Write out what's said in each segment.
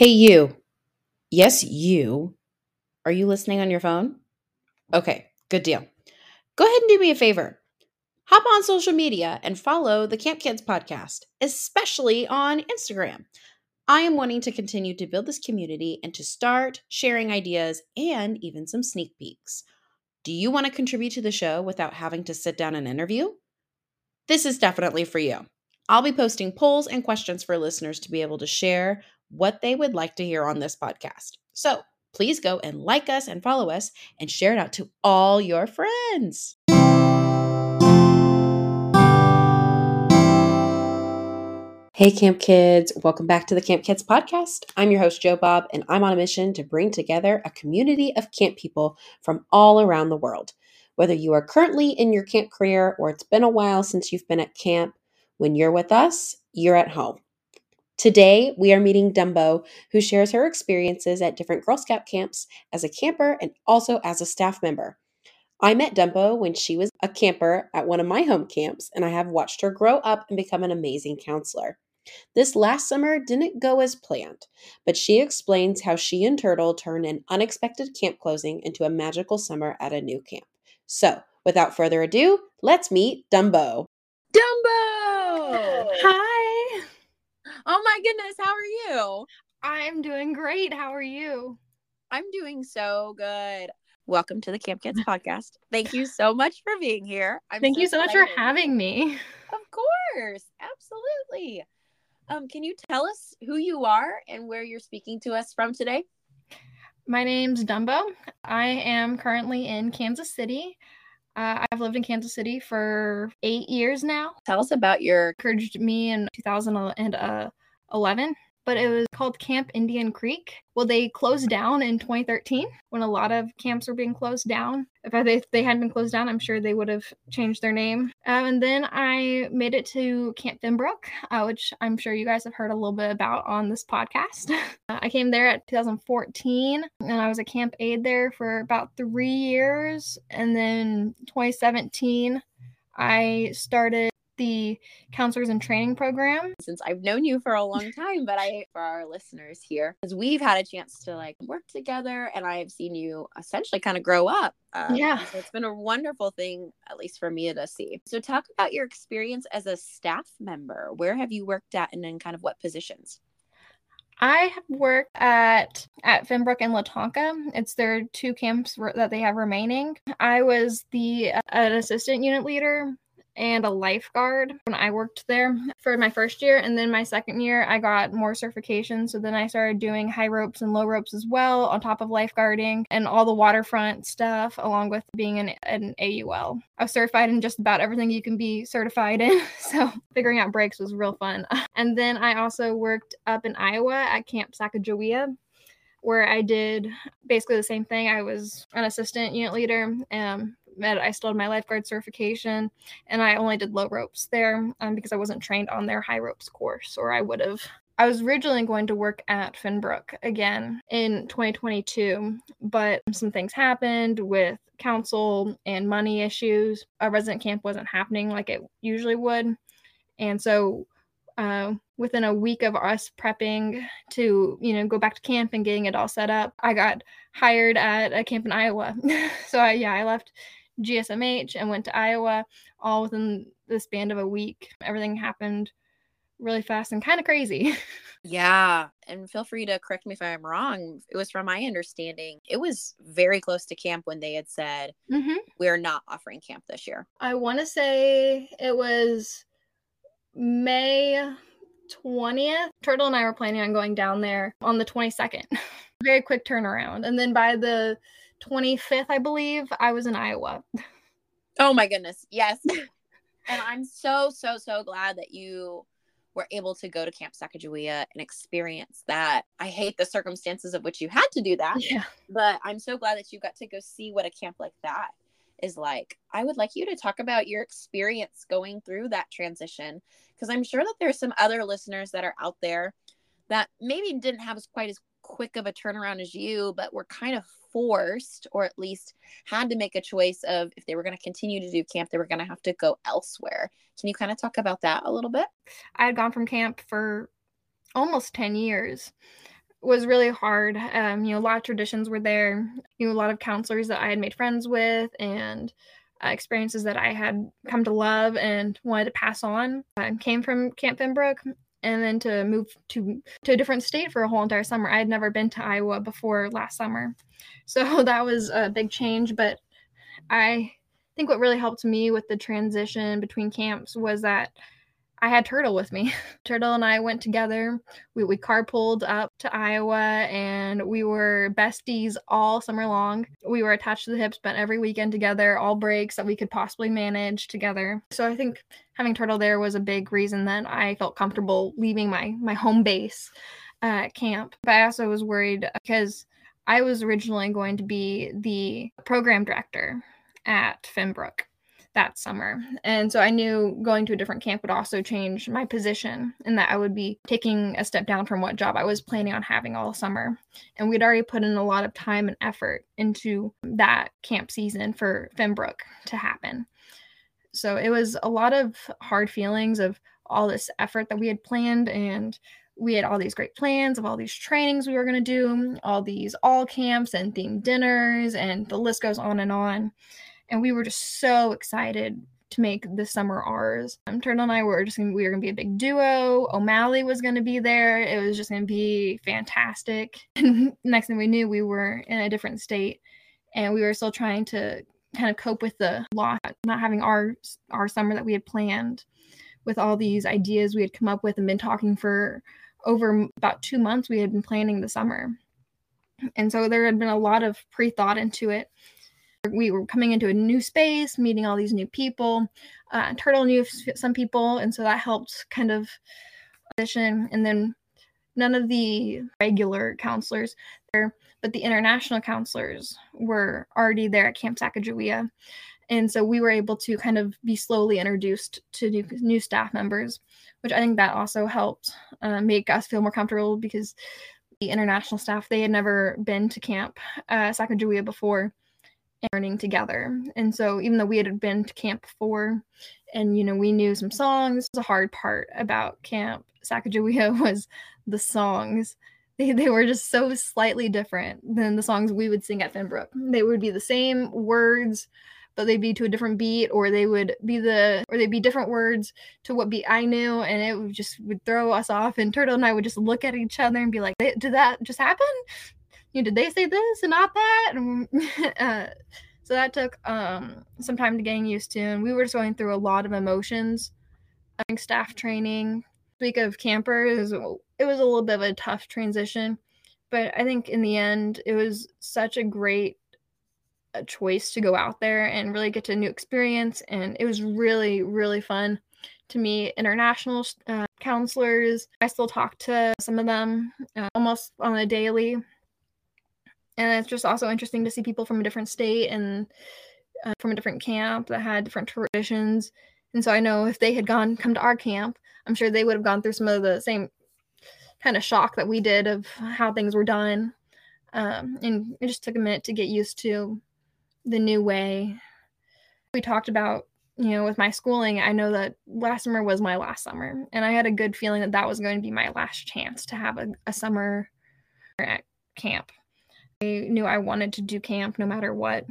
Hey, you. Yes, you. Are you listening on your phone? Okay, good deal. Go ahead and do me a favor. Hop on social media and follow the Camp Kids podcast, especially on Instagram. I am wanting to continue to build this community and to start sharing ideas and even some sneak peeks. Do you want to contribute to the show without having to sit down and interview? This is definitely for you. I'll be posting polls and questions for listeners to be able to share what they would like to hear on this podcast. So please go and like us and follow us and share it out to all your friends. Hey, Camp Kids. Welcome back to the Camp Kids podcast. I'm your host, Joe Bob, and I'm on a mission to bring together a community of camp people from all around the world. Whether you are currently in your camp career or it's been a while since you've been at camp, when you're with us, you're at home. Today, we are meeting Dumbo, who shares her experiences at different Girl Scout camps as a camper and also as a staff member. I met Dumbo when she was a camper at one of my home camps, and I have watched her grow up and become an amazing counselor. This last summer didn't go as planned, but she explains how she and Turtle turned an unexpected camp closing into a magical summer at a new camp. So, without further ado, let's meet Dumbo. Dumbo! Hi. Oh my goodness, how are you? I'm doing great. How are you? I'm doing so good. Welcome to the Camp Kids podcast. Thank you so much for being here. I'm Thank so you so much for having me. Of course, absolutely. Um, can you tell us who you are and where you're speaking to us from today? My name's Dumbo. I am currently in Kansas City. Uh, I've lived in Kansas City for eight years now. Tell us about your Encouraged me in 2011, but it was called Camp Indian Creek. Well, they closed down in 2013 when a lot of camps were being closed down. If they, they hadn't been closed down, I'm sure they would have changed their name. Um, and then I made it to Camp Finbrook, uh, which I'm sure you guys have heard a little bit about on this podcast. Uh, I came there at 2014 and I was a camp aide there for about three years. And then 2017, I started the counselors and training program. since I've known you for a long time, but I for our listeners here, because we've had a chance to like work together and I have seen you essentially kind of grow up. Um, Yeah. So it's been a wonderful thing, at least for me to see. So talk about your experience as a staff member. Where have you worked at and in kind of what positions? I have worked at at Finbrook and Latonka. It's their two camps re- that they have remaining. I was the uh, an assistant unit leader and a lifeguard when I worked there for my first year, and then my second year I got more certifications. So then I started doing high ropes and low ropes as well, on top of lifeguarding and all the waterfront stuff, along with being an, an AUL. I was certified in just about everything you can be certified in. So figuring out breaks was real fun. And then I also worked up in Iowa at Camp Sacagawea, where I did basically the same thing. I was an assistant unit leader. Um, but I still had my lifeguard certification, and I only did low ropes there um, because I wasn't trained on their high ropes course, or I would have. I was originally going to work at Finbrook again in 2022, but some things happened with council and money issues. A resident camp wasn't happening like it usually would. And so uh, within a week of us prepping to, you know, go back to camp and getting it all set up, I got hired at a camp in Iowa. so I, yeah, I left GSMH and went to Iowa all within the span of a week. Everything happened really fast and kind of crazy. Yeah. And feel free to correct me if I'm wrong. It was from my understanding, it was very close to camp when they had said, mm-hmm. we're not offering camp this year. I want to say it was May 20th. Turtle and I were planning on going down there on the 22nd. Very quick turnaround. And then by the 25th, I believe, I was in Iowa. Oh my goodness. Yes. and I'm so, so, so glad that you were able to go to Camp Sacagawea and experience that. I hate the circumstances of which you had to do that, Yeah. but I'm so glad that you got to go see what a camp like that is like. I would like you to talk about your experience going through that transition because I'm sure that there's some other listeners that are out there that maybe didn't have as quite as quick of a turnaround as you, but were kind of forced or at least had to make a choice of if they were going to continue to do camp, they were going to have to go elsewhere. Can you kind of talk about that a little bit? I had gone from camp for almost 10 years. was really hard. Um, you know, a lot of traditions were there. You know, a lot of counselors that I had made friends with, and uh, experiences that I had come to love and wanted to pass on. I came from Camp Finbrook, and then to move to to a different state for a whole entire summer. I had never been to Iowa before last summer, so that was a big change. But I think what really helped me with the transition between camps was that I had Turtle with me. Turtle and I went together. We, we carpooled up to Iowa and we were besties all summer long. We were attached to the hip, spent every weekend together, all breaks that we could possibly manage together. So I think having Turtle there was a big reason that I felt comfortable leaving my, my home base uh, camp. But I also was worried because I was originally going to be the program director at Finbrook that summer. And so I knew going to a different camp would also change my position and that I would be taking a step down from what job I was planning on having all summer. And we'd already put in a lot of time and effort into that camp season for Finbrook to happen. So it was a lot of hard feelings of all this effort that we had planned and we had all these great plans of all these trainings we were going to do, all these all camps and themed dinners, and the list goes on and on and we were just so excited to make the summer ours. Um, Turtle and I were just gonna, we were gonna be a big duo. O'Malley was gonna be there. It was just gonna be fantastic. Next thing we knew, we were in a different state, and we were still trying to kind of cope with the loss, not having our our summer that we had planned, with all these ideas we had come up with and been talking for over about two months. We had been planning the summer, and so there had been a lot of pre thought into it we were coming into a new space, meeting all these new people. Uh, Turtle knew some people, and so that helped kind of audition. And then none of the regular counselors there, but the international counselors were already there at Camp Sacagawea. And so we were able to kind of be slowly introduced to new, new staff members, which I think that also helped uh, make us feel more comfortable because the international staff, they had never been to Camp uh, Sacagawea before learning together. And so even though we had been to camp before and you know we knew some songs, the hard part about camp Sacagawea was the songs. They, they were just so slightly different than the songs we would sing at Finbrook. They would be the same words, but they'd be to a different beat, or they would be the or they'd be different words to what beat I knew, and it would just would throw us off. And Turtle and I would just look at each other and be like, "Did that just happen?" You know, did they say this and not that? And, uh, so that took um, some time to getting used to. And we were just going through a lot of emotions. Having staff training, week of campers, it was a little bit of a tough transition. But I think in the end, it was such a great a choice to go out there and really get to a new experience. And it was really, really fun to meet international uh, counselors. I still talk to some of them uh, almost on a daily and it's just also interesting to see people from a different state and uh, from a different camp that had different traditions. And so i know if they had gone come to our camp i'm sure they would have gone through some of the same kind of shock that we did of how things were done. Um, and it just took a minute to get used to the new way we talked about you know with my schooling. I know that last summer was my last summer and i had a good feeling that that was going to be my last chance to have a, a summer at camp I knew I wanted to do camp no matter what,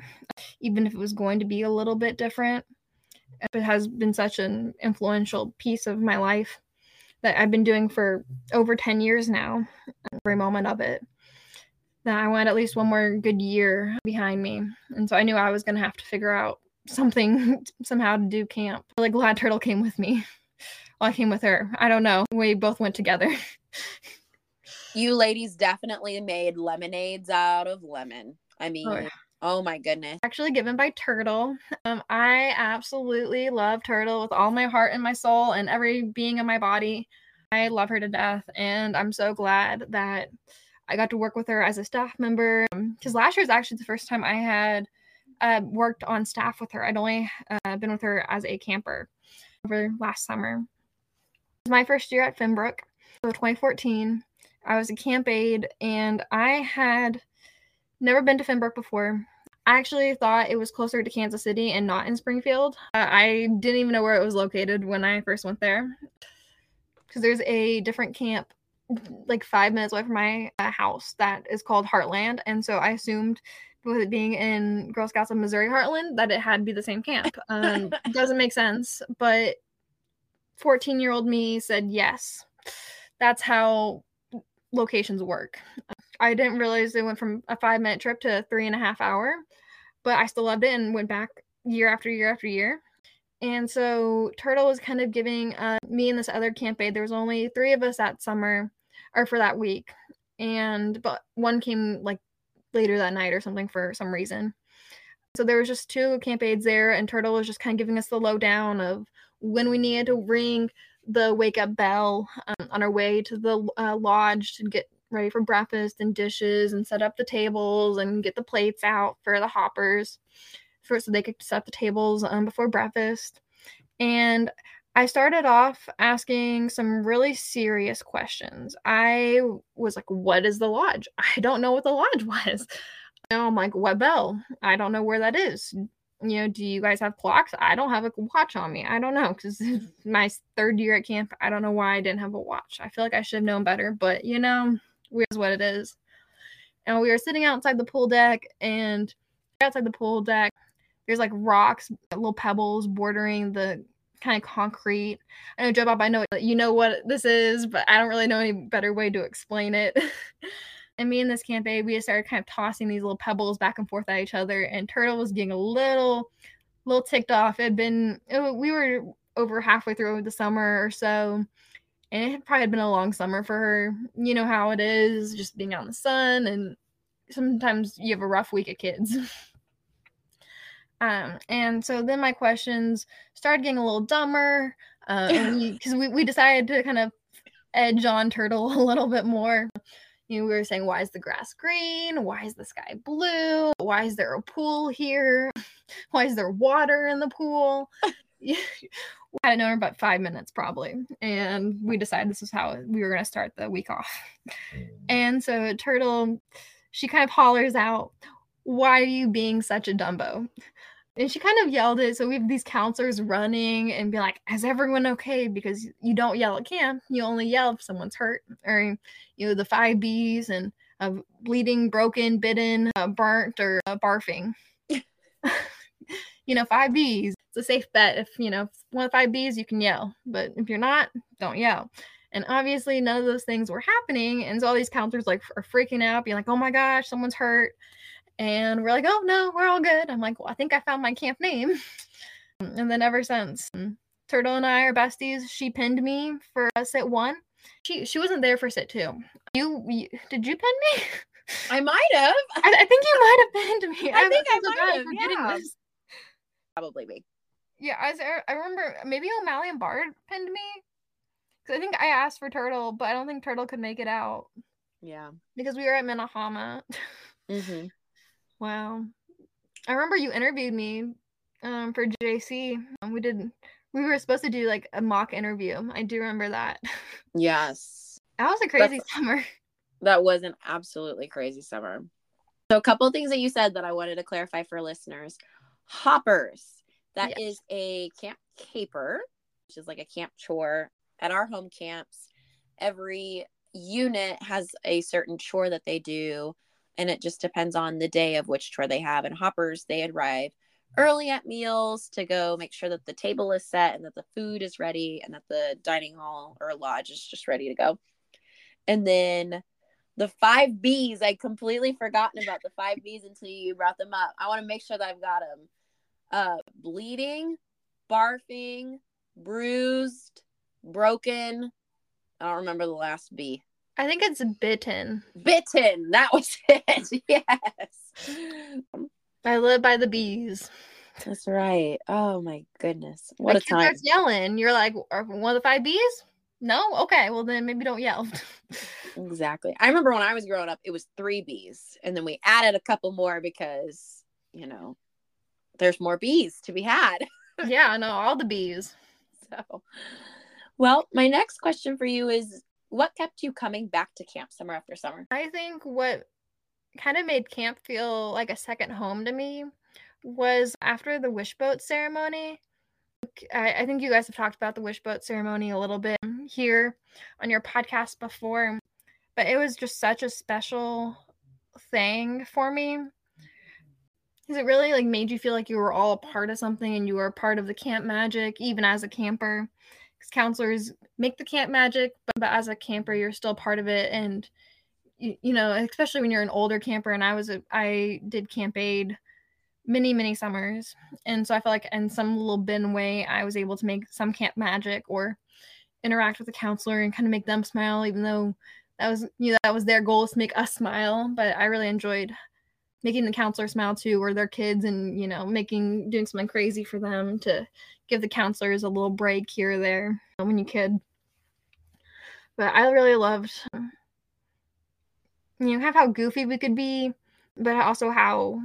even if it was going to be a little bit different. It has been such an influential piece of my life that I've been doing for over 10 years now, every moment of it. That I wanted at least one more good year behind me. And so I knew I was going to have to figure out something somehow to do camp. Really glad Turtle came with me. Well, I came with her. I don't know. We both went together. you ladies definitely made lemonades out of lemon. I mean, oh, yeah. oh my goodness. Actually, given by Turtle. Um, I absolutely love Turtle with all my heart and my soul and every being in my body. I love her to death, and I'm so glad that I got to work with her as a staff member. Because um, last year is actually the first time I had uh, worked on staff with her. I'd only uh, been with her as a camper over last summer. It was my first year at Finbrook, so 2014. I was a camp aide and I had never been to Finbrook before. I actually thought it was closer to Kansas City and not in Springfield. Uh, I didn't even know where it was located when I first went there because there's a different camp like five minutes away from my uh, house that is called Heartland, and so I assumed with it being in Girl Scouts of Missouri Heartland that it had to be the same camp. Um, doesn't make sense, but 14 year old me said yes. That's how locations work. I didn't realize it went from a five minute trip to a three and a half hour, but I still loved it and went back year after year after year. And so Turtle was kind of giving uh, me and this other camp aide. There was only three of us that summer, or for that week, and but one came like later that night or something for some reason. So there was just two camp aides there, and Turtle was just kind of giving us the lowdown of when we needed to ring the wake up bell um, on our way to the uh, lodge to get ready for breakfast and dishes and set up the tables and get the plates out for the hoppers for so they could set the tables um, before breakfast. And I started off asking some really serious questions. I was like, What is the lodge? I don't know what the lodge was. You I'm like, What bell? I don't know where that is. You know, do you guys have clocks? I don't have a watch on me. I don't know because my third year at camp, I don't know why I didn't have a watch. I feel like I should have known better, but you know, here's what it is. And we were sitting outside the pool deck, and outside the pool deck, there's like rocks, little pebbles bordering the kind of concrete. I know Joe Bob, I know you know what this is, but I don't really know any better way to explain it. and me and this camp aide, we just started kind of tossing these little pebbles back and forth at each other. And Turtle was getting a little, little ticked off. It had been, it, we were over halfway through the summer or so. And it had probably been a long summer for her. You know how it is, just being out in the sun. And sometimes you have a rough week of kids. Um, and so then my questions started getting a little dumber. Uh, because we, we, we decided to kind of edge on Turtle a little bit more. You know, we were saying, why is the grass green? Why is the sky blue? Why is there a pool here? Why is there water in the pool? we hadn't known her about five minutes probably. And we decided this is how we were going to start the week off. Mm. And so Turtle, she kind of hollers out, why are you being such a Dumbo? And she kind of yelled it. So we have these counselors running and be like, is everyone okay? Because you don't yell at camp. You only yell if someone's hurt. Or, you know, the five B's and uh, bleeding, broken, bitten, uh, burnt, or uh, barfing. you know, five B's. It's a safe bet. If, you know, one of five B's, you can yell. But if you're not, don't yell. And obviously, none of those things were happening. And so all these counselors like are freaking out, being like, "Oh my gosh, someone's hurt!" And we're like, "Oh no, we're all good." I'm like, "Well, I think I found my camp name." and then ever since, Turtle and I are besties. She pinned me for a sit one. She she wasn't there for sit two. You, you did you pin me? I might have. I, I, think you might have pinned me. I, I think I might have. Yeah. This. Probably me. Yeah, I, I remember maybe O'Malley and Bard pinned me Because I think I asked for Turtle, but I don't think Turtle could make it out. Yeah. Because we were at Mintahama. mm-hmm. Wow. I remember you interviewed me um, for JC. We did. We were supposed to do like a mock interview. I do remember that. Yes. that was a crazy That's, summer. That was an absolutely crazy summer. So a couple things that you said that I wanted to clarify for listeners. Hoppers. That yes. is a camp caper, which is like a camp chore at our home camps, every unit has a certain chore that they do, and it just depends on the day of which tour they have. And hoppers, they arrive early at meals to go make sure that the table is set and that the food is ready and that the dining hall or lodge is just ready to go. And then the five B's, I completely forgotten about the five B's until you brought them up. I want to make sure that I've got them. Uh, bleeding, barfing, bruised, broken. I don't remember the last B. I think it's bitten. Bitten. That was it. yes. I live by the bees. That's right. Oh my goodness. What a time. Starts yelling. You're like, one of the five bees? No? Okay. Well, then maybe don't yell. exactly. I remember when I was growing up, it was three bees. And then we added a couple more because, you know, there's more bees to be had. yeah, I know. All the bees. So, well, my next question for you is what kept you coming back to camp summer after summer? I think what kind of made camp feel like a second home to me was after the wishboat ceremony. I, I, think you guys have talked about the wishboat ceremony a little bit. here on your podcast before, but it was just such a special thing for me. Because it really like made you feel like you were all a part of something and you were a part of the camp magic, even as a camper. Counselors make the camp magic, but, but as a camper, you're still part of it. And you, you know, especially when you're an older camper, and I was a I did camp aid many many summers and so i felt like in some little bin way i was able to make some camp magic or interact with the counselor and kind of make them smile even though that was you know that was their goal is to make us smile but i really enjoyed making the counselor smile too or their kids and you know making doing something crazy for them to give the counselors a little break here or there when you kid but i really loved you know how goofy we could be but also how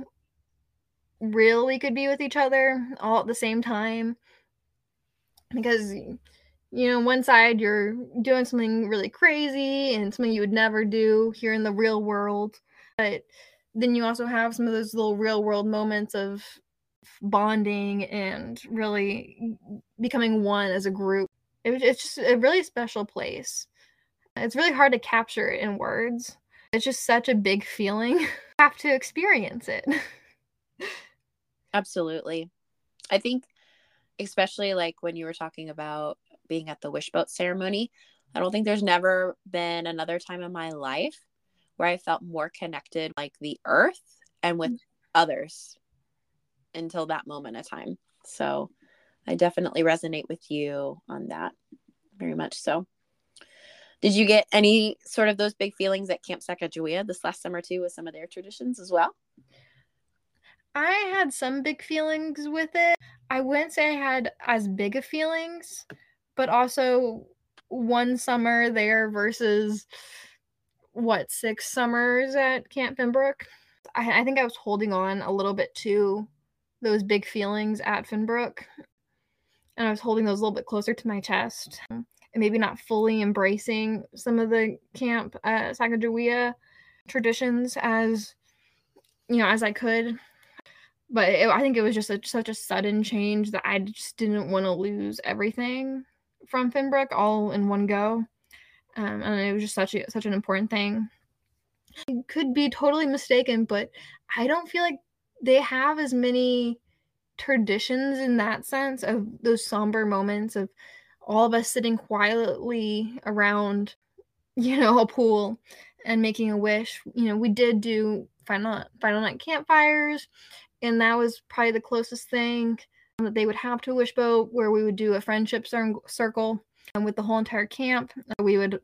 real we could be with each other all at the same time. Because you know one side you're doing something really crazy and something you would never do here in the real world but then you also have some of those little real world moments of bonding and really becoming one as a group. It, it's just a really special place. It's really hard to capture it in words. It's just such a big feeling. You have to experience it. Absolutely. I think, especially like when you were talking about being at the wishboat ceremony, I don't think there's never been another time in my life where I felt more connected like the earth and with mm-hmm. others until that moment of time. So I definitely resonate with you on that very much so. Did you get any sort of those big feelings at Camp Sacagawea this last summer too with some of their traditions as well? I had some big feelings with it. I wouldn't say I had as big of feelings, but also one summer there versus what six summers at Camp Finbrook. I, I think I was holding on a little bit to those big feelings at Finbrook, and I was holding those a little bit closer to my chest, and maybe not fully embracing some of the camp uh, Sacagawea traditions as you know as I could but it, I think it was just a, such a sudden change that I just didn't want to lose everything from Finbrook all in one go, um, and it was just such a, such an important thing. I could be totally mistaken, but I don't feel like they have as many traditions in that sense of those somber moments of all of us sitting quietly around, you know, a pool and making a wish. You know, we did do final final night campfires and that was probably the closest thing that they would have to a wishboat where we would do a friendship circle and with the whole entire camp we would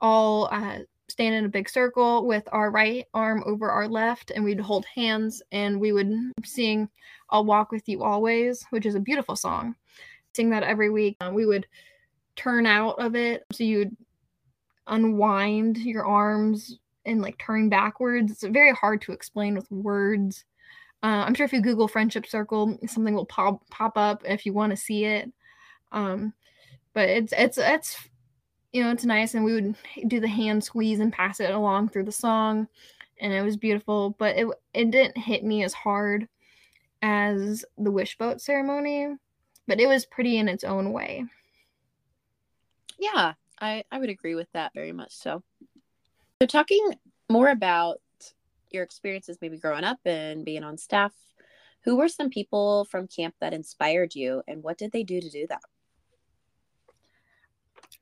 all uh, stand in a big circle with our right arm over our left and we'd hold hands and we would sing i'll walk with you always which is a beautiful song. Sing that every week. Uh, we would turn out of it so you'd unwind your arms and like turn backwards. It's very hard to explain with words. Uh, I'm sure if you Google friendship circle, something will pop pop up if you want to see it. Um, but it's it's it's you know it's nice, and we would do the hand squeeze and pass it along through the song, and it was beautiful. But it it didn't hit me as hard as the wish wishboat ceremony, but it was pretty in its own way. Yeah, I I would agree with that very much. So, so talking more about your experiences maybe growing up and being on staff who were some people from camp that inspired you and what did they do to do that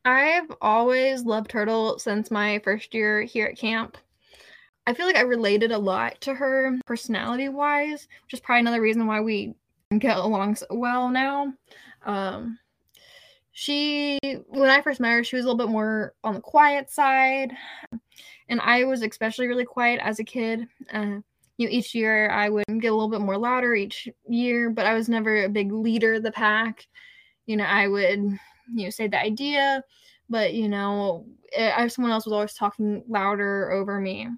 i've always loved turtle since my first year here at camp i feel like i related a lot to her personality wise which is probably another reason why we get along so well now um, she when i first met her she was a little bit more on the quiet side and I was especially really quiet as a kid. Uh, you know, each year I would get a little bit more louder each year, but I was never a big leader of the pack. You know, I would, you know, say the idea, but you know, eh, I, someone else was always talking louder over me,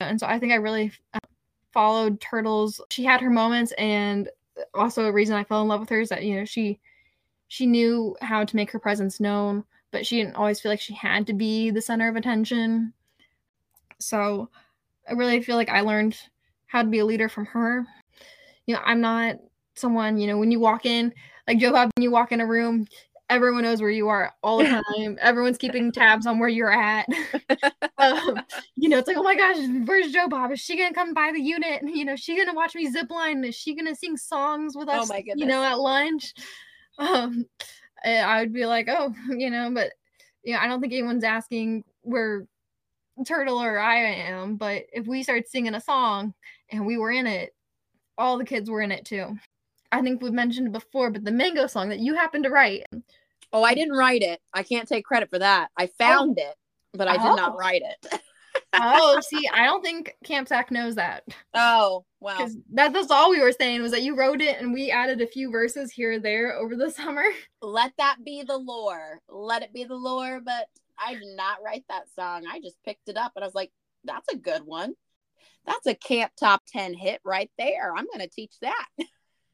and so I think I really uh, followed Turtles. She had her moments, and also a reason I fell in love with her is that you know she she knew how to make her presence known, but she didn't always feel like she had to be the center of attention. So I really feel like I learned how to be a leader from her. You know, I'm not someone, you know, when you walk in, like Joe Bob, when you walk in a room, everyone knows where you are all the time. Everyone's keeping tabs on where you're at. um, you know, it's like, oh my gosh, where's Joe Bob? Is she gonna come by the unit? You know, she gonna watch me zip line? Is she gonna sing songs with us? Oh us? my You know, at lunch. Um, I would be like, oh, you know, but you know, I don't think anyone's asking where Turtle or I am. But if we start singing a song and we were in it, all the kids were in it too. I think we've mentioned before, but the mango song that you happened to write. Oh, I didn't write it. I can't take credit for that. I found it, but I did Oh. not write it. oh, see, I don't think Camp Sack knows that oh, well. because that, that's all we were saying was that you wrote it and we added a few verses here or there over the summer. Let that be the lore. Let it be the lore, but I did not write that song. I just picked it up and I was like, that's a good one. That's a camp top 10 hit right there. I'm going to teach that.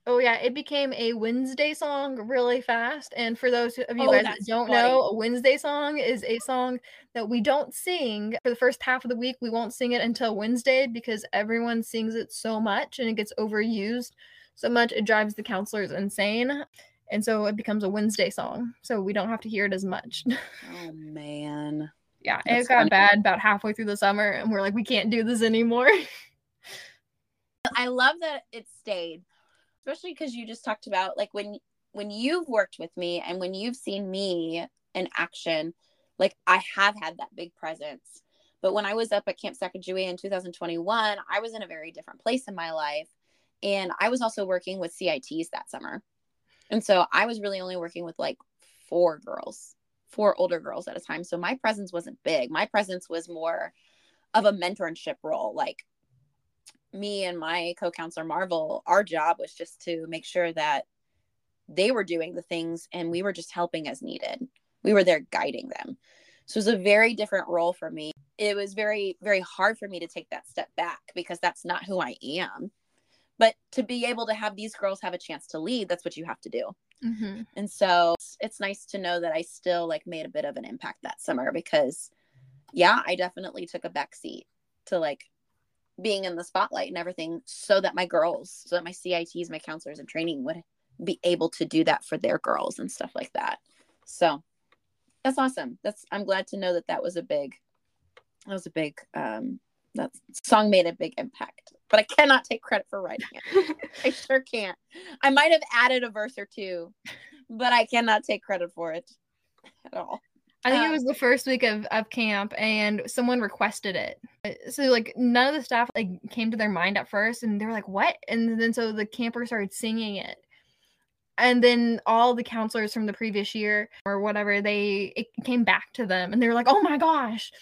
Oh yeah, it became a Wednesday song really fast. And for those of you Oh, guys that don't funny. know, a Wednesday song is a song that we don't sing for the first half of the week. We won't sing it until Wednesday because everyone sings it so much and it gets overused so much it drives the counselors insane. And so it becomes a Wednesday song. So we don't have to hear it as much. Oh, man. yeah, That's it got funny. bad about halfway through the summer and we're like, we can't do this anymore. I love that it stayed, especially because you just talked about like when when you've worked with me and when you've seen me in action, like I have had that big presence. But when I was up at Camp Sacagawea in 2021, I was in a very different place in my life. And I was also working with CITs that summer. And so I was really only working with like four girls, four older girls at a time. So my presence wasn't big. My presence was more of a mentorship role. Like me and my co-counselor Marvel, our job was just to make sure that they were doing the things and we were just helping as needed. We were there guiding them. So it was a very different role for me. It was very, very hard for me to take that step back because that's not who I am. But to be able to have these girls have a chance to lead, that's what you have to do. mm-hmm. And so it's, it's nice to know that I still like made a bit of an impact that summer because yeah, I definitely took a back seat to like being in the spotlight and everything so that my girls, so that my CITs, my counselors in training would be able to do that for their girls and stuff like that. So that's awesome. That's I'm glad to know that that was a big that was a big um that song made a big impact. But I cannot take credit for writing it. I sure can't. I might have added a verse or two, but I cannot take credit for it at all. I think Um, it was the first week of, of camp and someone requested it. Uh, So like none of the staff like came to their mind at first and they were like, what? And then so the camper started singing it. And then all the counselors from the previous year or whatever, they it came back to them and they were like, oh my gosh.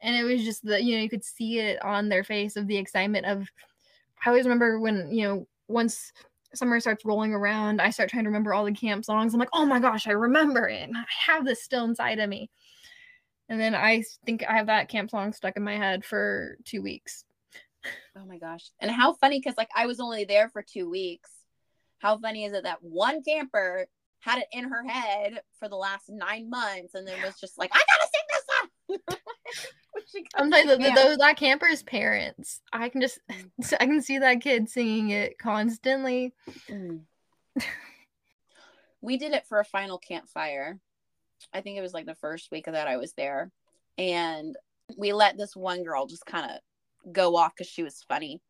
And it was just the, you know, you could see it on their face of the excitement of I always remember when, you know, once summer starts rolling around, I start trying to remember all the camp songs. I'm like, oh my gosh, I remember it. I have this still inside of me. And then I think I have that camp song stuck in my head for two weeks. Oh my gosh. And how funny because like I was only there for two weeks. How funny is it that one camper had it in her head for the last nine months and then was just like, I gotta sing this song. When she I'm comes telling you, to th- camp. those that camper's parents. I can just, I can see that kid singing it constantly. Mm. we did it for a final campfire. I think it was like the first week of that I was there. And we let this one girl just kind of go off because she was funny.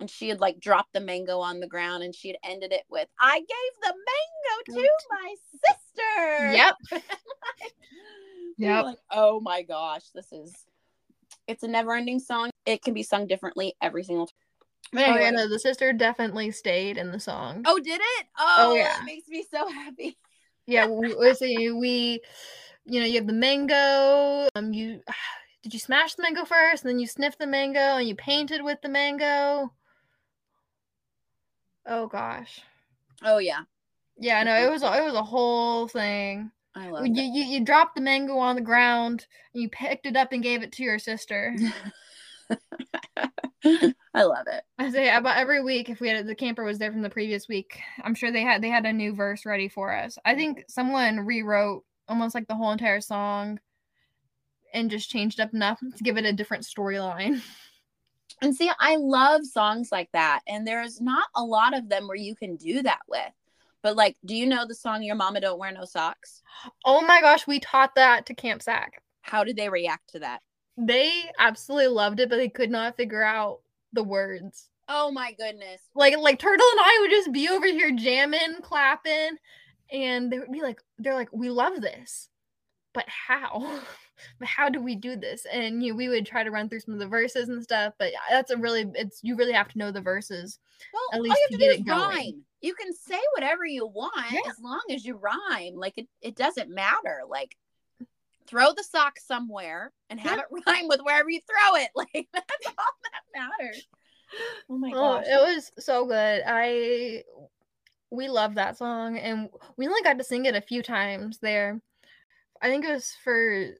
And she had like dropped the mango on the ground and she had ended it with, I gave the mango to my sister. Yep. We Yep. like, oh my gosh, this is, it's a never ending song. It can be sung differently every single time. But Oh yeah, no, the sister definitely stayed in the song. Oh, did it? Oh, yeah. That makes me so happy. Yeah, we, we, so we, you know, you have the mango. Um, you did you smash the mango first, and then you sniffed the mango, and you painted with the mango. Oh gosh, Oh yeah, yeah, no, it was it was a whole thing. I love You, it. you you dropped the mango on the ground, and you picked it up and gave it to your sister. I love it. I say about every week, if we had the camper was there from the previous week, I'm sure they had they had a new verse ready for us. I think someone rewrote almost like the whole entire song and just changed up enough to give it a different storyline. And see, I love songs like that. And there's not a lot of them where you can do that with. But like, do you know the song "Your Mama Don't Wear No Socks"? Oh my gosh, we taught that to Camp Sac. How did they react to that? They absolutely loved it, but they could not figure out the words. Oh my goodness. Like like Turtle and I would just be over here jamming, clapping, and they would be like, they're like, we love this, but how? but how do we do this? And you know, we would try to run through some of the verses and stuff, but uh, that's a really it's you really have to know the verses. Well, At all least you to have to get do is it going. rhyme. You can say whatever you want Yeah. as long as you rhyme. Like it, it doesn't matter. Like throw the sock somewhere and have it rhyme with wherever you throw it. Like that's all that matters. Oh my Oh, it was so good. I we love that song and we only got to sing it a few times there. I think it was for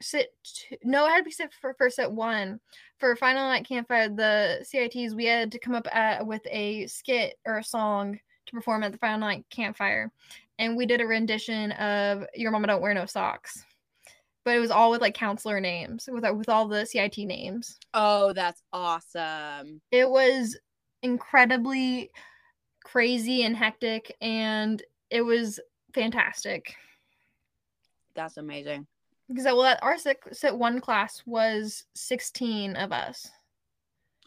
sit two, no, i had to be sit for, first sit one. For final night campfire, the CITs we had to come up at, with a skit or a song to perform at the final night campfire, and we did a rendition of "Your Mama Don't Wear No Socks," but it was all with like counselor names with with all the CIT names oh, that's awesome. it was incredibly crazy and hectic and it was fantastic That's amazing. Because well that our sit, sit one class was 16 of us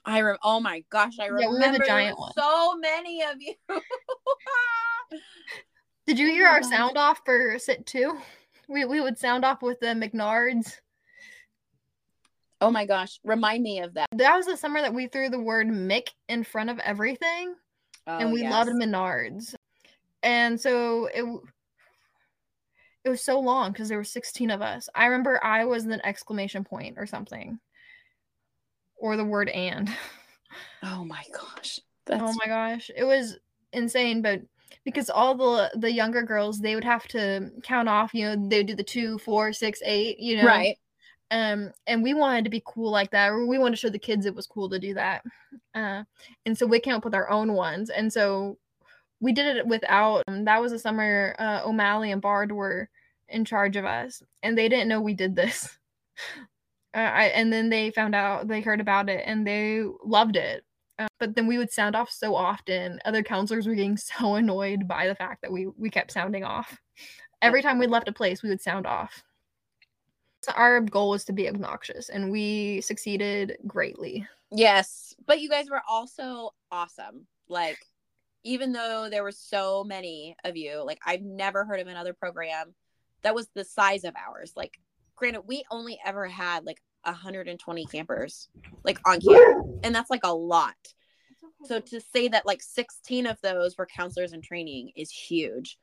I rem- oh my gosh, I Yeah, we were the giant one. so many of you. did you Oh hear my our sound off for sit two we, we would sound off with the mcnards oh my gosh, remind me of that. that was the summer that we threw the word mick in front of everything and Oh, we yes. loved Menards. And so it it was so long because there were 16 of us. I remember I was an exclamation point or something. Or the word and. Oh my gosh. That's oh my gosh. It was insane, but because all the the younger girls they would have to count off, you know, they would do the two, four, six, eight, you know. right. um and we wanted to be cool like that or we wanted to show the kids it was cool to do that uh and so we came up with our own ones and so we did it without um, that was a summer uh o'malley and bard were in charge of us and they didn't know we did this. Uh, I, and then they found out they heard about it and they loved it. Uh, but then we would sound off so often. Other counselors were getting so annoyed by the fact that we we kept sounding off. Every time we left a place we would sound off. So our goal was to be obnoxious and we succeeded greatly. Yes, but you guys were also awesome. Like, even though there were so many of you, like I've never heard of another program that was the size of ours. Like, granted, we only ever had like 120 campers, like on camp, and that's like a lot. So to say that like 16 of those were counselors in training is huge.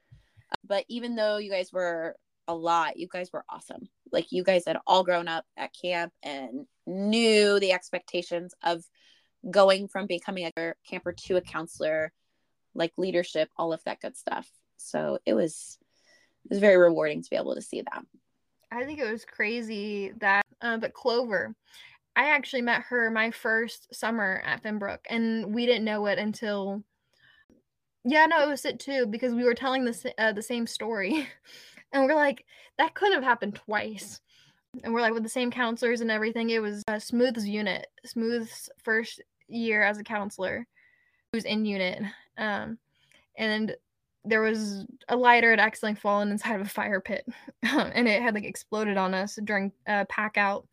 But even though you guys were a lot, you guys were awesome. Like you guys had all grown up at camp and knew the expectations of going from becoming a camper to a counselor, like leadership, all of that good stuff. So it was it was very rewarding to be able to see that. i think it was crazy that uh, but clover i actually met her my first summer at finbrook and we didn't know it until yeah no it was it too because we were telling the, uh, the same story and we're like that could have happened twice and we're like with the same counselors and everything it was uh, smooth's unit smooth's first year as a counselor who's in unit um and there was a lighter had accidentally fallen inside of a fire pit and it had like exploded on us during uh, pack out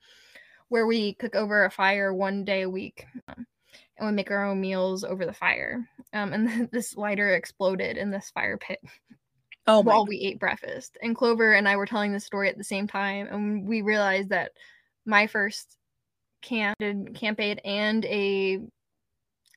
where we cook over a fire one day a week um, and we make our own meals over the fire um, and this lighter exploded in this fire pit Oh my while we ate breakfast. And Clover and I were telling the story at the same time, and we realized that my first camp did camp aid and a,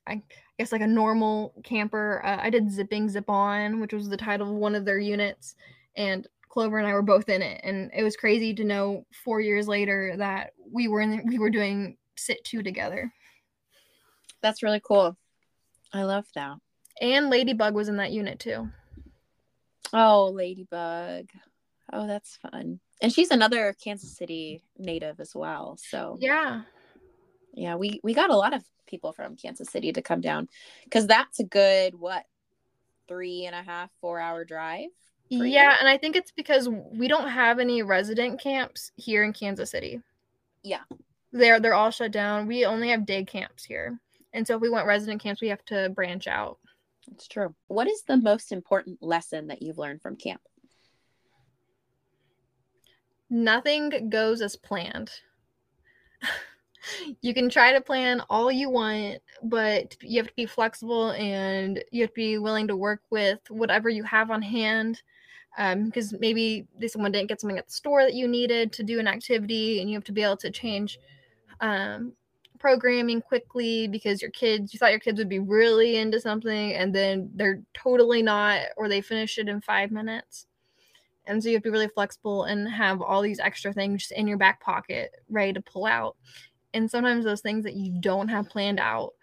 I guess like a normal camper. Uh, I did zipping zip on, which was the title of one of their units, and Clover and I were both in it, and it was crazy to know four years later that we were in we were doing sit two together. that's really cool. I love that. And Ladybug was in that unit too. Oh, Ladybug. Oh, that's fun. And she's another Kansas City native as well. So Yeah. Yeah, we we got a lot of people from Kansas City to come down because that's a good what three and a half four hour drive. for you? Yeah, and I think it's because we don't have any resident camps here in Kansas City. Yeah. They're they're all shut down. We only have day camps here. And so if we want resident camps, we have to branch out. It's true. What is the most important lesson that you've learned from camp? Nothing goes as planned. you can try to plan all you want, but you have to be flexible and you have to be willing to work with whatever you have on hand. Because um, maybe someone didn't get something at the store that you needed to do an activity, and you have to be able to change um, programming quickly because your kids, you thought your kids would be really into something, and then they're totally not, or they finish it in five minutes. And so you have to be really flexible and have all these extra things in your back pocket ready to pull out and sometimes those things that you don't have planned out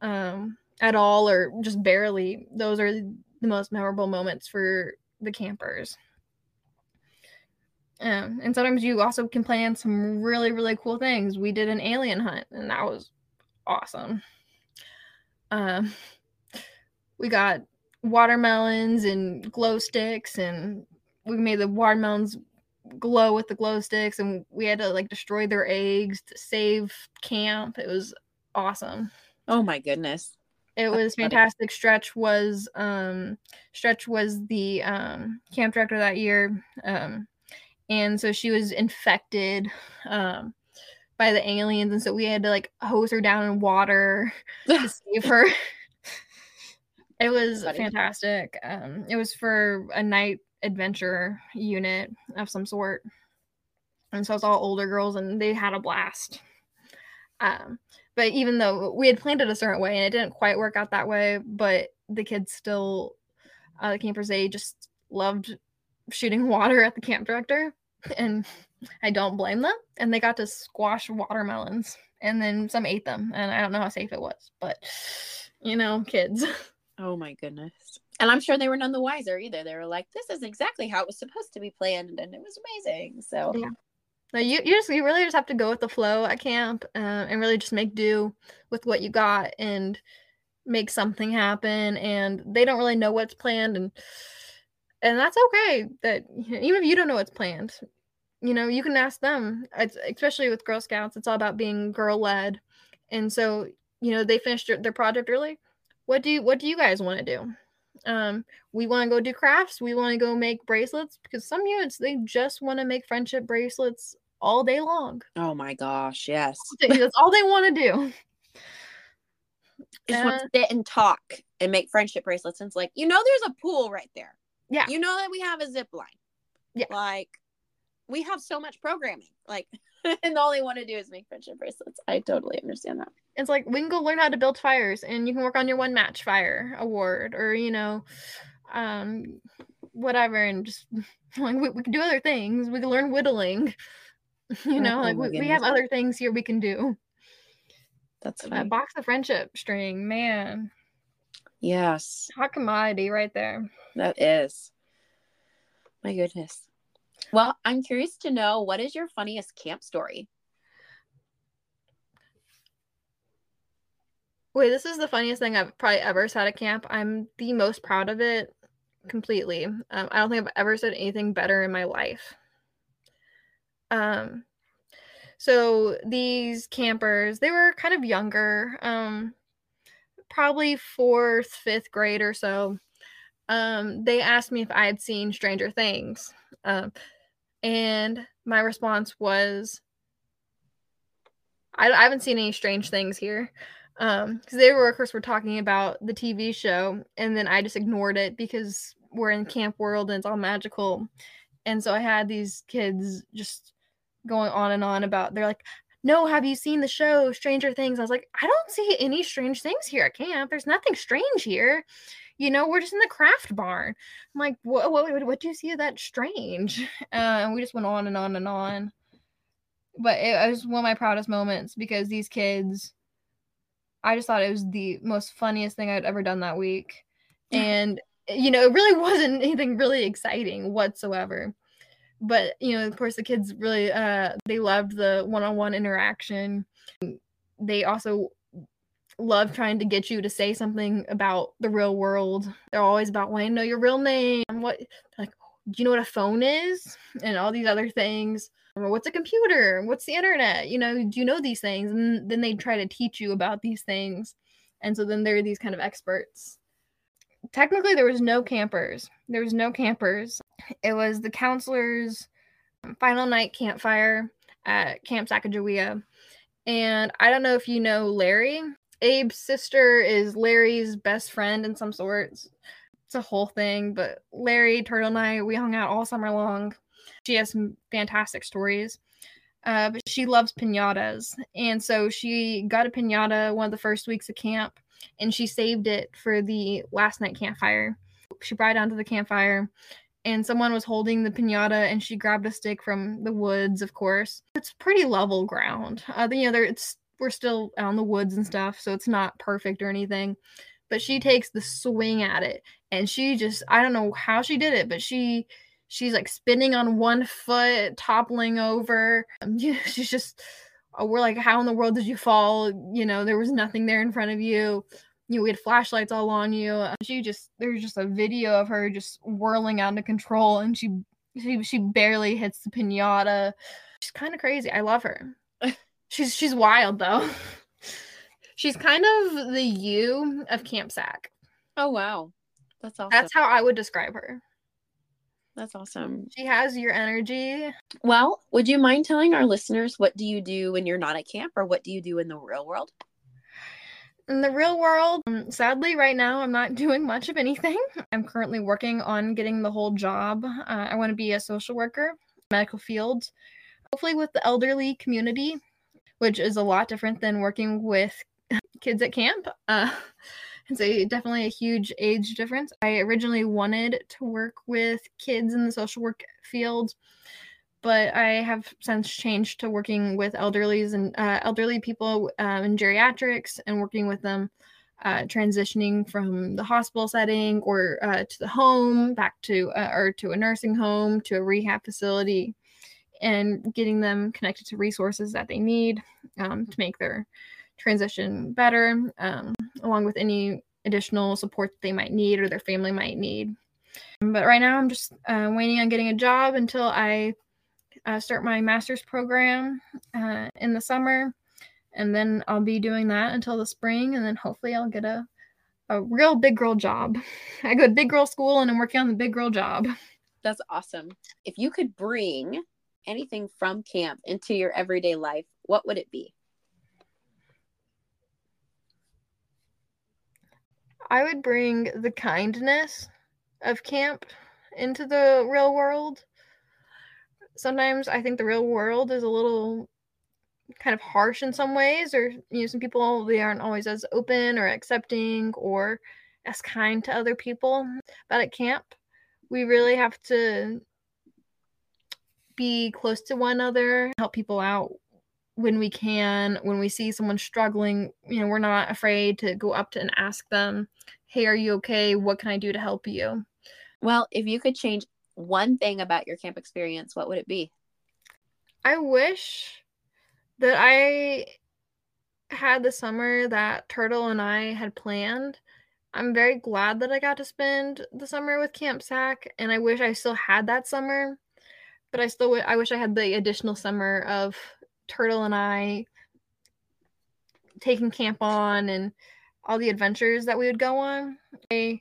um, at all or just barely those are the most memorable moments for the campers. Um, and sometimes you also can plan some really really cool things. We did an alien hunt and that was awesome. Um, we got watermelons and glow sticks and we made the watermelons glow with the glow sticks and we had to like destroy their eggs to save camp. It was awesome. Oh my goodness. It That's was fantastic. Funny. Stretch was um Stretch was the um camp director that year. Um and so she was infected um by the aliens and so we had to like hose her down in water to save her. it was fantastic. Um it was for a night adventure unit of some sort. And so it's all older girls and they had a blast. Um, but even though we had planned it a certain way and it didn't quite work out that way, but the kids still, uh, the campers, they just loved shooting water at the camp director. And I don't blame them. And they got to squash watermelons and then some ate them. And I don't know how safe it was, but you know, kids. Oh my goodness. And I'm sure they were none the wiser either. They were like, this is exactly how it was supposed to be planned. And it was amazing. So, yeah. No, you, you just you really just have to go with the flow at camp uh, and really just make do with what you got and make something happen. And they don't really know what's planned, and and that's okay. That even if you don't know what's planned, you know you can ask them. It's, especially with Girl Scouts, it's all about being girl led, and so you know they finished their, project early. What do you what do you guys want to do? Um we want to go do crafts we want to go make bracelets because some units they just want to make friendship bracelets all day long. Oh my gosh yes. That's all they want to do just uh, want to sit and talk and make friendship bracelets and it's like you know there's a pool right there. Yeah. You know that we have a zip line. Yeah. Like we have so much programming like and all they want to do is make friendship bracelets. I totally understand that. It's like we can go learn how to build fires and you can work on your one match fire award or you know um whatever and just like we, we can do other things. We can learn whittling you know oh, like we, we have other things here we can do. That's a box of friendship string man. Yes. Hot commodity right there. That is. My goodness well i'm curious to know what is your funniest camp story Wait, this is the funniest thing I've probably ever said at camp. I'm the most proud of it completely. Um, I don't think I've ever said anything better in my life. Um, so these campers, they were kind of younger, um, probably fourth, fifth grade or so. Um, they asked me if I had seen Stranger Things. Um, and my response was, I, I haven't seen any strange things here. Um because they were of course were talking about the tv show and then i just ignored it because we're in camp world and it's all magical. And so i had these kids just going on and on about they're like no have you seen the show stranger things? I was like i don't see any strange things here at camp. There's nothing strange here you know we're just in the craft barn i'm like what what, what, do you see that strange uh, and we just went on and on and on but it, it was one of my proudest moments because these kids I just thought it was the most funniest thing I'd ever done that week. And, you know, it really wasn't anything really exciting whatsoever. But, you know, of course, the kids really, uh, they loved the one on one interaction. They also love trying to get you to say something about the real world. They're always about wanting to know your real name. What, like, do you know what a phone is? And all these other things what's a computer what's the internet you know do you know these things and then they try to teach you about these things and so then there are these kind of experts technically there was no campers. There was no campers. It was the counselors' um, final night campfire at Camp Sacagawea. And I don't know if you know Larry. Abe's sister is Larry's best friend in some sorts. It's a whole thing, but Larry, Turtle, and I, we hung out all summer long. She has some fantastic stories. Uh, but she loves pinatas. And so she got a pinata one of the first weeks of camp and she saved it for the last night campfire. She brought it down to the campfire and someone was holding the pinata and she grabbed a stick from the woods, of course. It's pretty level ground. Uh, you know, there it's we're still out in the woods and stuff, so it's not perfect or anything. But she takes the swing at it and she just I don't know how she did it, but she she's like spinning on one foot, toppling over. Um, she's just, uh, we're like, how in the world did you fall? You know, there was nothing there in front of you. You know, we had flashlights all on you. Uh, she just, there's just a video of her just whirling out of control, and she, she, she barely hits the pinata. She's kind of crazy. I love her. She's, she's wild though. she's kind of the you of Camp Sac. Oh wow, that's awesome. That's how I would describe her. That's awesome. She has your energy. Well, would you mind telling our listeners what do you do when you're not at camp or what do you do in the real world? In the real world, um, sadly, right now, I'm not doing much of anything. I'm currently working on getting the whole job. Uh, I want to be a social worker, medical field, hopefully with the elderly community, which is a lot different than working with kids at camp. Uh, it's a definitely a huge age difference. I originally wanted to work with kids in the social work field, but I have since changed to working with elderlies and uh, elderly people um, in geriatrics and working with them, uh, transitioning from the hospital setting or uh, to the home, back to uh, or to a nursing home, to a rehab facility, and getting them connected to resources that they need um, to make their transition better, um, along with any additional support they might need or their family might need. But right now, I'm just uh, waiting on getting a job until I uh, start my master's program uh, in the summer. And then I'll be doing that until the spring. And then hopefully, I'll get a, a real big girl job. I go to big girl school and I'm working on the big girl job. That's awesome. If you could bring anything from camp into your everyday life, what would it be? I would bring the kindness of camp into the real world. Sometimes I think the real world is a little kind of harsh in some ways, or you know, some people they aren't always as open or accepting or as kind to other people. But at camp, we really have to be close to one another, help people out when we can. When we see someone struggling you know we're not afraid to go up to and ask them hey are you okay? What can i do to help you? Well if you could change one thing about your camp experience what would it be? I wish that i had the summer that turtle and i had planned. I'm very glad that i got to spend the summer with camp sac and i wish i still had that summer but i still w- I wish i had the additional summer of Turtle and I taking camp on and all the adventures that we would go on. I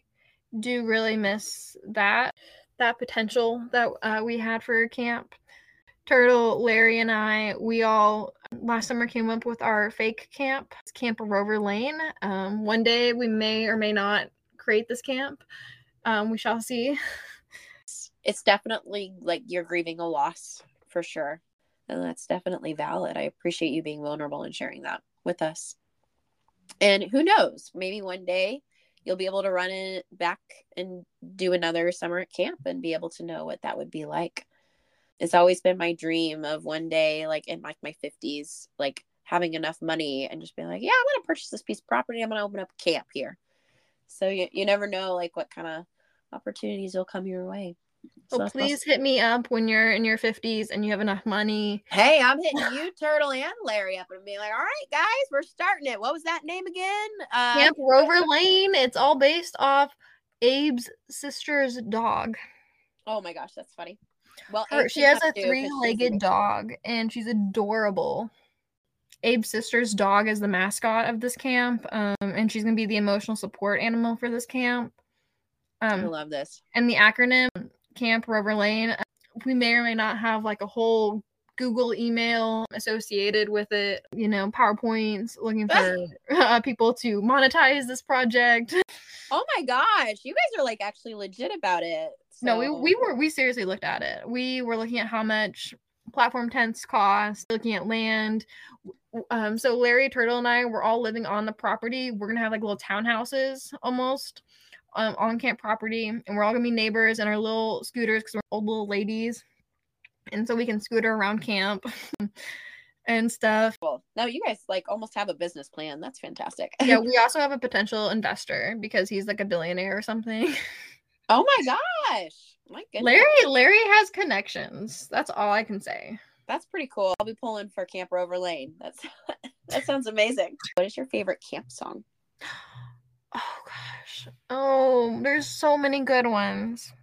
do really miss that that potential that uh, we had for camp. Turtle, Larry, and I, we all last summer came up with our fake camp. It's Camp Rover Lane. Um, one day we may or may not create this camp. Um, we shall see. It's definitely like you're grieving a loss for sure. And that's definitely valid. I appreciate you being vulnerable and sharing that with us. And who knows, maybe one day you'll be able to run it back and do another summer at camp and be able to know what that would be like. It's always been my dream of one day, like in like my 50s, like having enough money and just being like, yeah, I'm to purchase this piece of property. I'm to open up camp here. So you, you never know like what kind of opportunities will come your way. So oh, please hit me up when you're in your 50s and you have enough money. Hey, I'm hitting you, Turtle, and Larry up and being like, all right, guys, we're starting it. What was that name again? Uh, Camp Rover Lane. It's all based off Abe's sister's dog. Oh my gosh, that's funny. Well, Her, she has a three legged dog and she's adorable. Abe's sister's dog is the mascot of this camp, um, and she's gonna be the emotional support animal for this camp. I Um, love this. and the acronym Camp Rover Lane. We may or may not have like a whole Google email associated with it, you know, PowerPoints looking for uh, people to monetize this project. Oh my gosh, you guys are like actually legit about it. No, we, we were we seriously looked at it. We were looking at how much platform tents cost, looking at land. Um, so Larry Turtle and I were all living on the property. We're gonna have like little townhouses almost um, on camp property, and we're all gonna be neighbors in our little scooters because we're old little ladies, and so we can scooter around camp and stuff. Cool. No, you guys like almost have a business plan. That's fantastic. Yeah, we also have a potential investor because he's like a billionaire or something. oh my gosh. My goodness. Larry Larry has connections. That's all I can say. That's pretty cool. I'll be pulling for Camp Rover Lane. That's that sounds amazing. What is your favorite camp song? Oh gosh. Oh, there's so many good ones.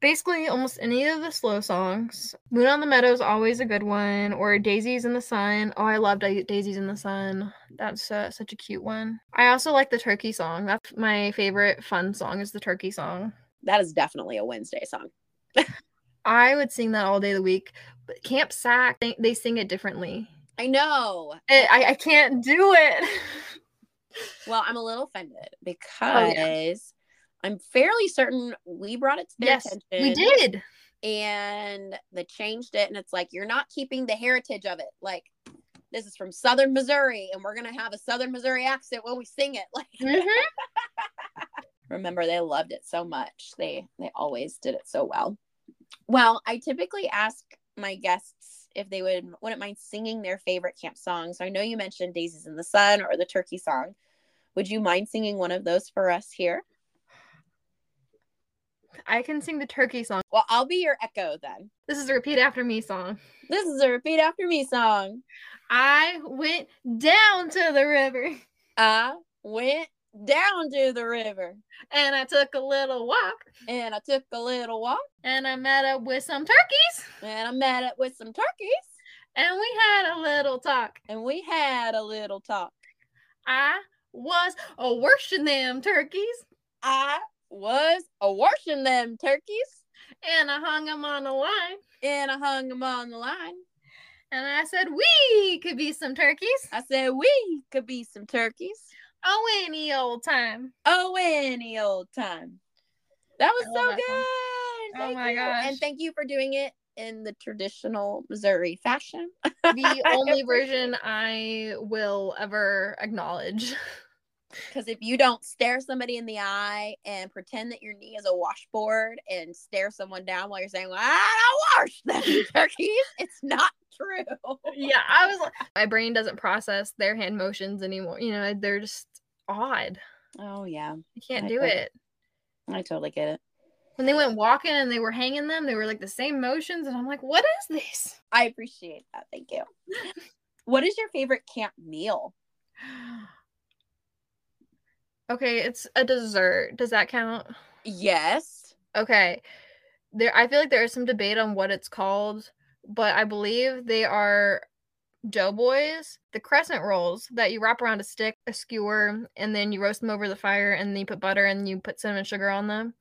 Basically, almost any of the slow songs. Moon on the Meadow is always a good one, or Daisies in the Sun. Oh, I love Da- Daisies in the Sun. That's uh, such a cute one. I also like the Turkey song. That's my favorite fun song. Is the Turkey song. That is definitely a Wednesday song. I would sing that all day of the week. But Camp Sac, they, they sing it differently. I know. I, I, I can't do it. Well, I'm a little offended because Oh, yeah. I'm fairly certain we brought it to their yes, attention. we did. and they changed it and it's like you're not keeping the heritage of it like this is from southern missouri and we're gonna have a southern missouri accent when we sing it like Mhm. remember they loved it so much they they always did it so well well i typically ask my guests if they would wouldn't mind singing their favorite camp song so i know you mentioned daisies in the sun or the turkey song. Would you mind singing one of those for us here? I can sing the Turkey song. well i'll be your echo then. This is a repeat after me song. this is a repeat after me song. I went down to the river. I went down to the river and I took a little walk and I took a little walk and I met up with some turkeys and I met up with some turkeys and we had a little talk. and we had a little talk. I was a worshiping them turkeys I was a washing them turkeys and I hung them on the line and I hung them on the line. and I said we could be some turkeys. I said we could be some turkeys. Oh, any old time. Oh, any old time. That was so that good. Oh my you. gosh. And thank you for doing it in the traditional Missouri fashion. The only version I will ever acknowledge. Because if you don't stare somebody in the eye and pretend that your knee is a washboard and stare someone down while you're saying, well, I don't wash them turkeys, it's not true. yeah, I was like, my brain doesn't process their hand motions anymore. You know, they're just odd. Oh, yeah. I can't I do it. I totally get it. When they went walking and they were hanging them, they were like the same motions, and I'm like, what is this? I appreciate that. Thank you. What is your favorite camp meal? okay, it's a dessert. Does that count? Yes. Okay. There I feel like there is some debate on what it's called, but I believe they are Doughboys, the crescent rolls that you wrap around a stick, a skewer, and then you roast them over the fire and then you put butter and you put cinnamon sugar on them.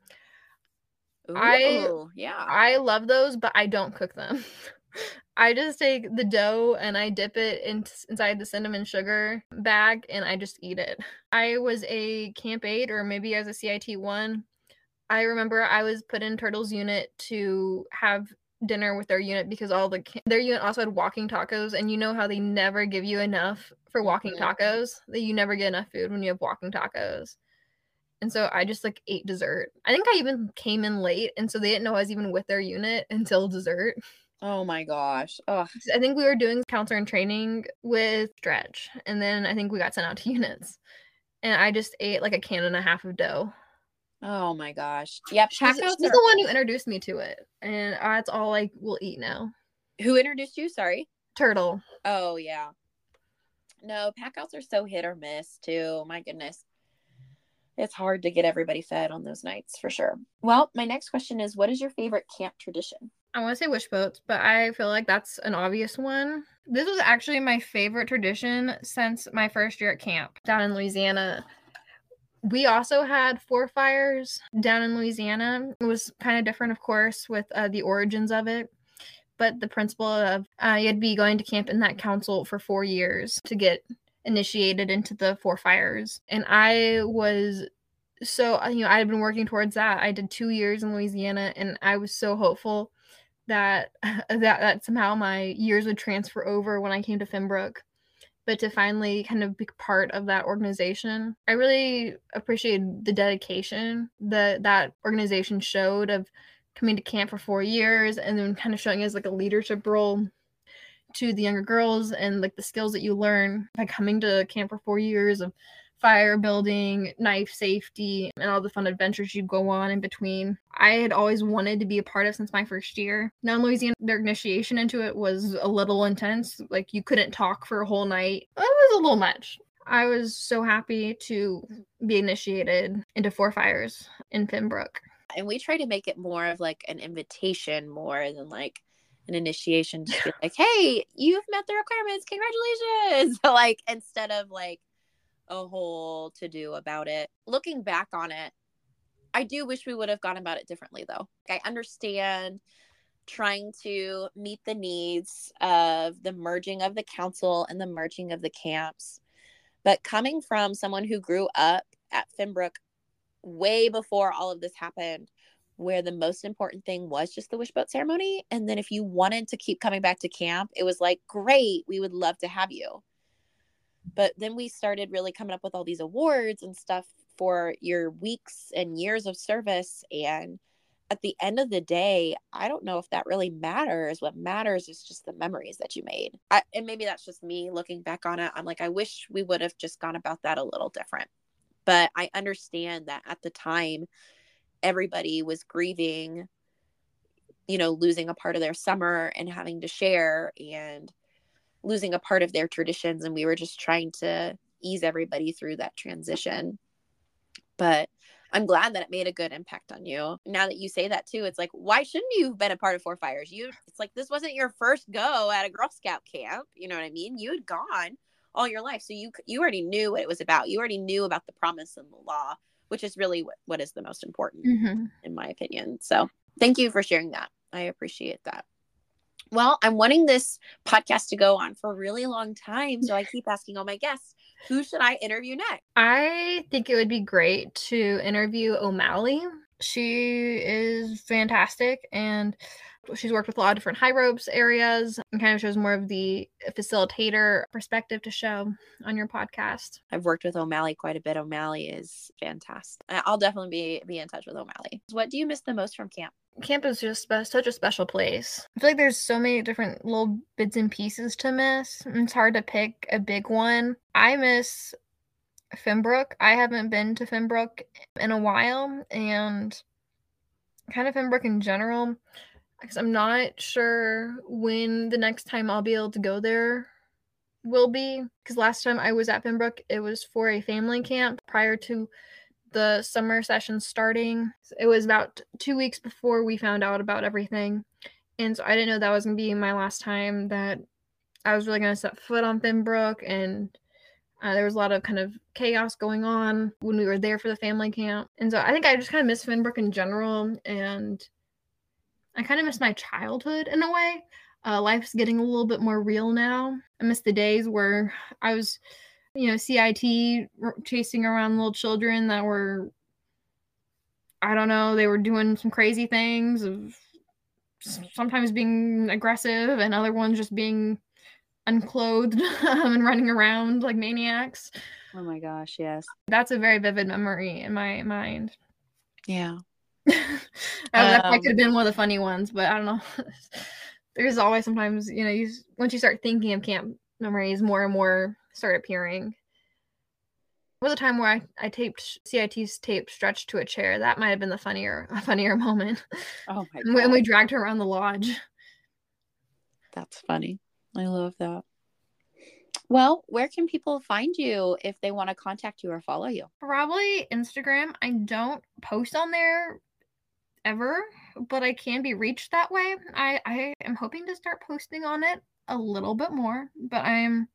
I- yeah. I love those, but I don't cook them. I just take the dough and I dip it in, inside the cinnamon sugar bag and I just eat it. I was a Camp 8 or maybe as a CIT 1. I remember I was put in Turtle's unit to have dinner with their unit because all the their unit also had walking tacos and you know how they never give you enough for walking Mhm. tacos? That you never get enough food when you have walking tacos. And so i just like ate dessert. I think i even came in late and so they didn't know i was even with their unit until dessert. Oh my gosh. Oh, i think we were doing counselor and training with stretch and then i think we got sent out to units. And i just ate like a can and a half of dough oh my gosh. Yep. she's, she's are- the one who introduced me to it and that's all i will eat now Who introduced you? Sorry. turtle Oh yeah. No, pack outs are so hit or miss too. My goodness. It's hard to get everybody fed on those nights for sure. Well, my next question is what is your favorite camp tradition? I want to say wish boats, but I feel like that's an obvious one. This was actually my favorite tradition since my first year at camp down in Louisiana. We also had four fires down in Louisiana. It was kind of different, of course, with uh, the origins of it. But the principle of uh, you had to be going to camp in that council for four years to get initiated into the four fires. And I was so, you know, I had been working towards that. I did two years in Louisiana and I was so hopeful that that that somehow my years would transfer over when I came to Finbrook but to finally kind of be part of that organization. I really appreciated the dedication that that organization showed of coming to camp for four years and then kind of showing as like a leadership role to the younger girls and like the skills that you learn by coming to camp for four years of fire building, knife safety, and all the fun adventures you go on in between. I had always wanted to be a part of since my first year. Now in Louisiana, their initiation into it was a little intense. Like you couldn't talk for a whole night. It was a little much. I was so happy to be initiated into Four Fires in Finbrook. And we try to make it more of like an invitation more than like an initiation to be like, hey, you've met the requirements. Congratulations. like instead of like a whole to do about it. Looking back on it, I do wish we would have gone about it differently though. I understand trying to meet the needs of the merging of the council and the merging of the camps. But coming from someone who grew up at Finbrook way before all of this happened, where the most important thing was just the wishboat ceremony. And then if you wanted to keep coming back to camp, it was like, great, we would love to have you. But then we started really coming up with all these awards and stuff for your weeks and years of service. And at the end of the day, I don't know if that really matters. What matters is just the memories that you made. I, and maybe that's just me looking back on it. I'm like, I wish we would have just gone about that a little different. But I understand that at the time, everybody was grieving, you know, losing a part of their summer and having to share. And losing a part of their traditions and we were just trying to ease everybody through that transition. But i'm glad that it made a good impact on you. Now that you say that too it's like why shouldn't you have been a part of four fires? You it's like this wasn't your first go at a girl scout camp you know what i mean? You had gone all your life so you you already knew what it was about. You already knew about the promise and the law which is really what, what is the most important mm-hmm. in my opinion. So thank you for sharing that. I appreciate that well, I'm wanting this podcast to go on for a really long time. So I keep asking all my guests, who should I interview next? I think it would be great to interview O'Malley. She is fantastic and she's worked with a lot of different high ropes areas and kind of shows more of the facilitator perspective to show on your podcast. I've worked with O'Malley quite a bit. O'Malley is fantastic. I'll definitely be be in touch with O'Malley. What do you miss the most from camp? camp is just such a special place. I feel like there's so many different little bits and pieces to miss. It's hard to pick a big one. I miss Finbrook. I haven't been to Finbrook in a while, and kind of Finbrook in general, because I'm not sure when the next time I'll be able to go there will be. Because last time I was at Finbrook, it was for a family camp prior to the summer session starting. It was about two weeks before we found out about everything. And so I didn't know that was going to be my last time that I was really going to set foot on Finbrook. And uh, there was a lot of kind of chaos going on when we were there for the family camp. And so I think I just kind of miss Finbrook in general. And I kind of miss my childhood in a way. Uh, life's getting a little bit more real now. I miss the days where I was you know, CIT chasing around little children that were, I don't know, they were doing some crazy things of sometimes being aggressive and other ones just being unclothed and running around like maniacs. Oh my gosh, yes. That's a very vivid memory in my mind. Yeah. That um, could have been one of the funny ones, but I don't know. There's always sometimes, you know, you once you start thinking of camp memories, more and more start appearing. There was a time where I, I taped CIT's tape stretched to a chair. That might have been the funnier funnier moment. Oh my god. when we dragged her around the lodge. That's funny. I love that. Well, where can people find you if they want to contact you or follow you? Probably Instagram. I don't post on there ever, but I can be reached that way. I, I am hoping to start posting on it a little bit more, but I'm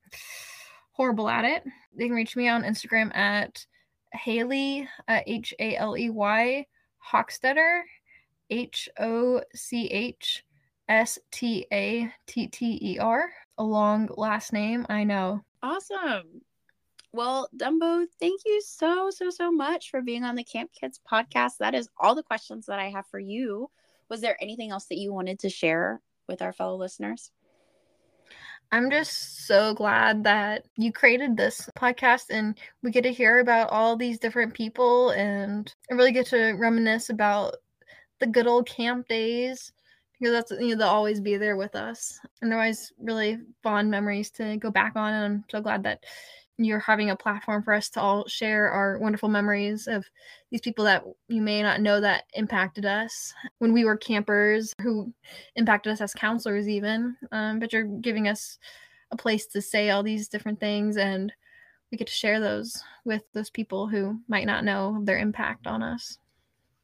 horrible at it. They can reach me on Instagram at Haley, uh, H A L E Y, Hochstatter, H O C H S T A T T E R. A long last name, I know. Awesome. Well, Dumbo, thank you so, so, so much for being on the Camp Kids podcast. That is all the questions that I have for you. Was there anything else that you wanted to share with our fellow listeners? I'm just so glad that you created this podcast and we get to hear about all these different people and I really get to reminisce about the good old camp days because that's you know they'll always be there with us and they're always really fond memories to go back on and I'm so glad that you're having a platform for us to all share our wonderful memories of these people that you may not know that impacted us when we were campers who impacted us as counselors even um, but you're giving us a place to say all these different things and we get to share those with those people who might not know their impact on us.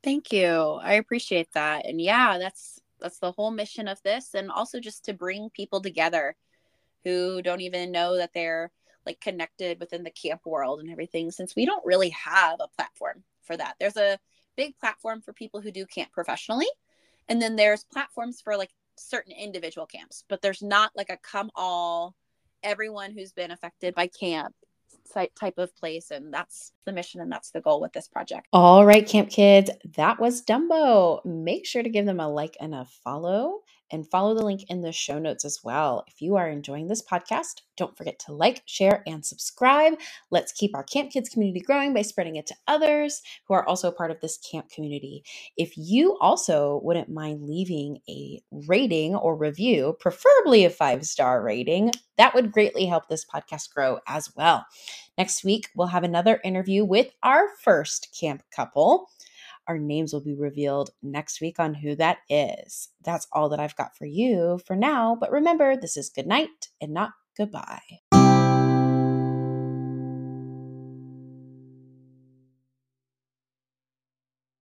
Thank you. I appreciate that. And yeah that's that's the whole mission of this and also just to bring people together who don't even know that they're like connected within the camp world and everything since we don't really have a platform for that. There's a big platform for people who do camp professionally and then there's platforms for like certain individual camps but there's not like a come all everyone who's been affected by camp type of place and that's the mission and that's the goal with this project. All right camp kids that was dumbo. Make sure to give them a like and a follow and follow the link in the show notes as well. If you are enjoying this podcast, don't forget to like, share, and subscribe. Let's keep our Camp Kids community growing by spreading it to others who are also part of this camp community. If you also wouldn't mind leaving a rating or review, preferably a five star rating, that would greatly help this podcast grow as well. Next week, we'll have another interview with our first camp couple. Our names will be revealed next week on who that is. That's all that I've got for you for now. But remember, this is good night and not goodbye.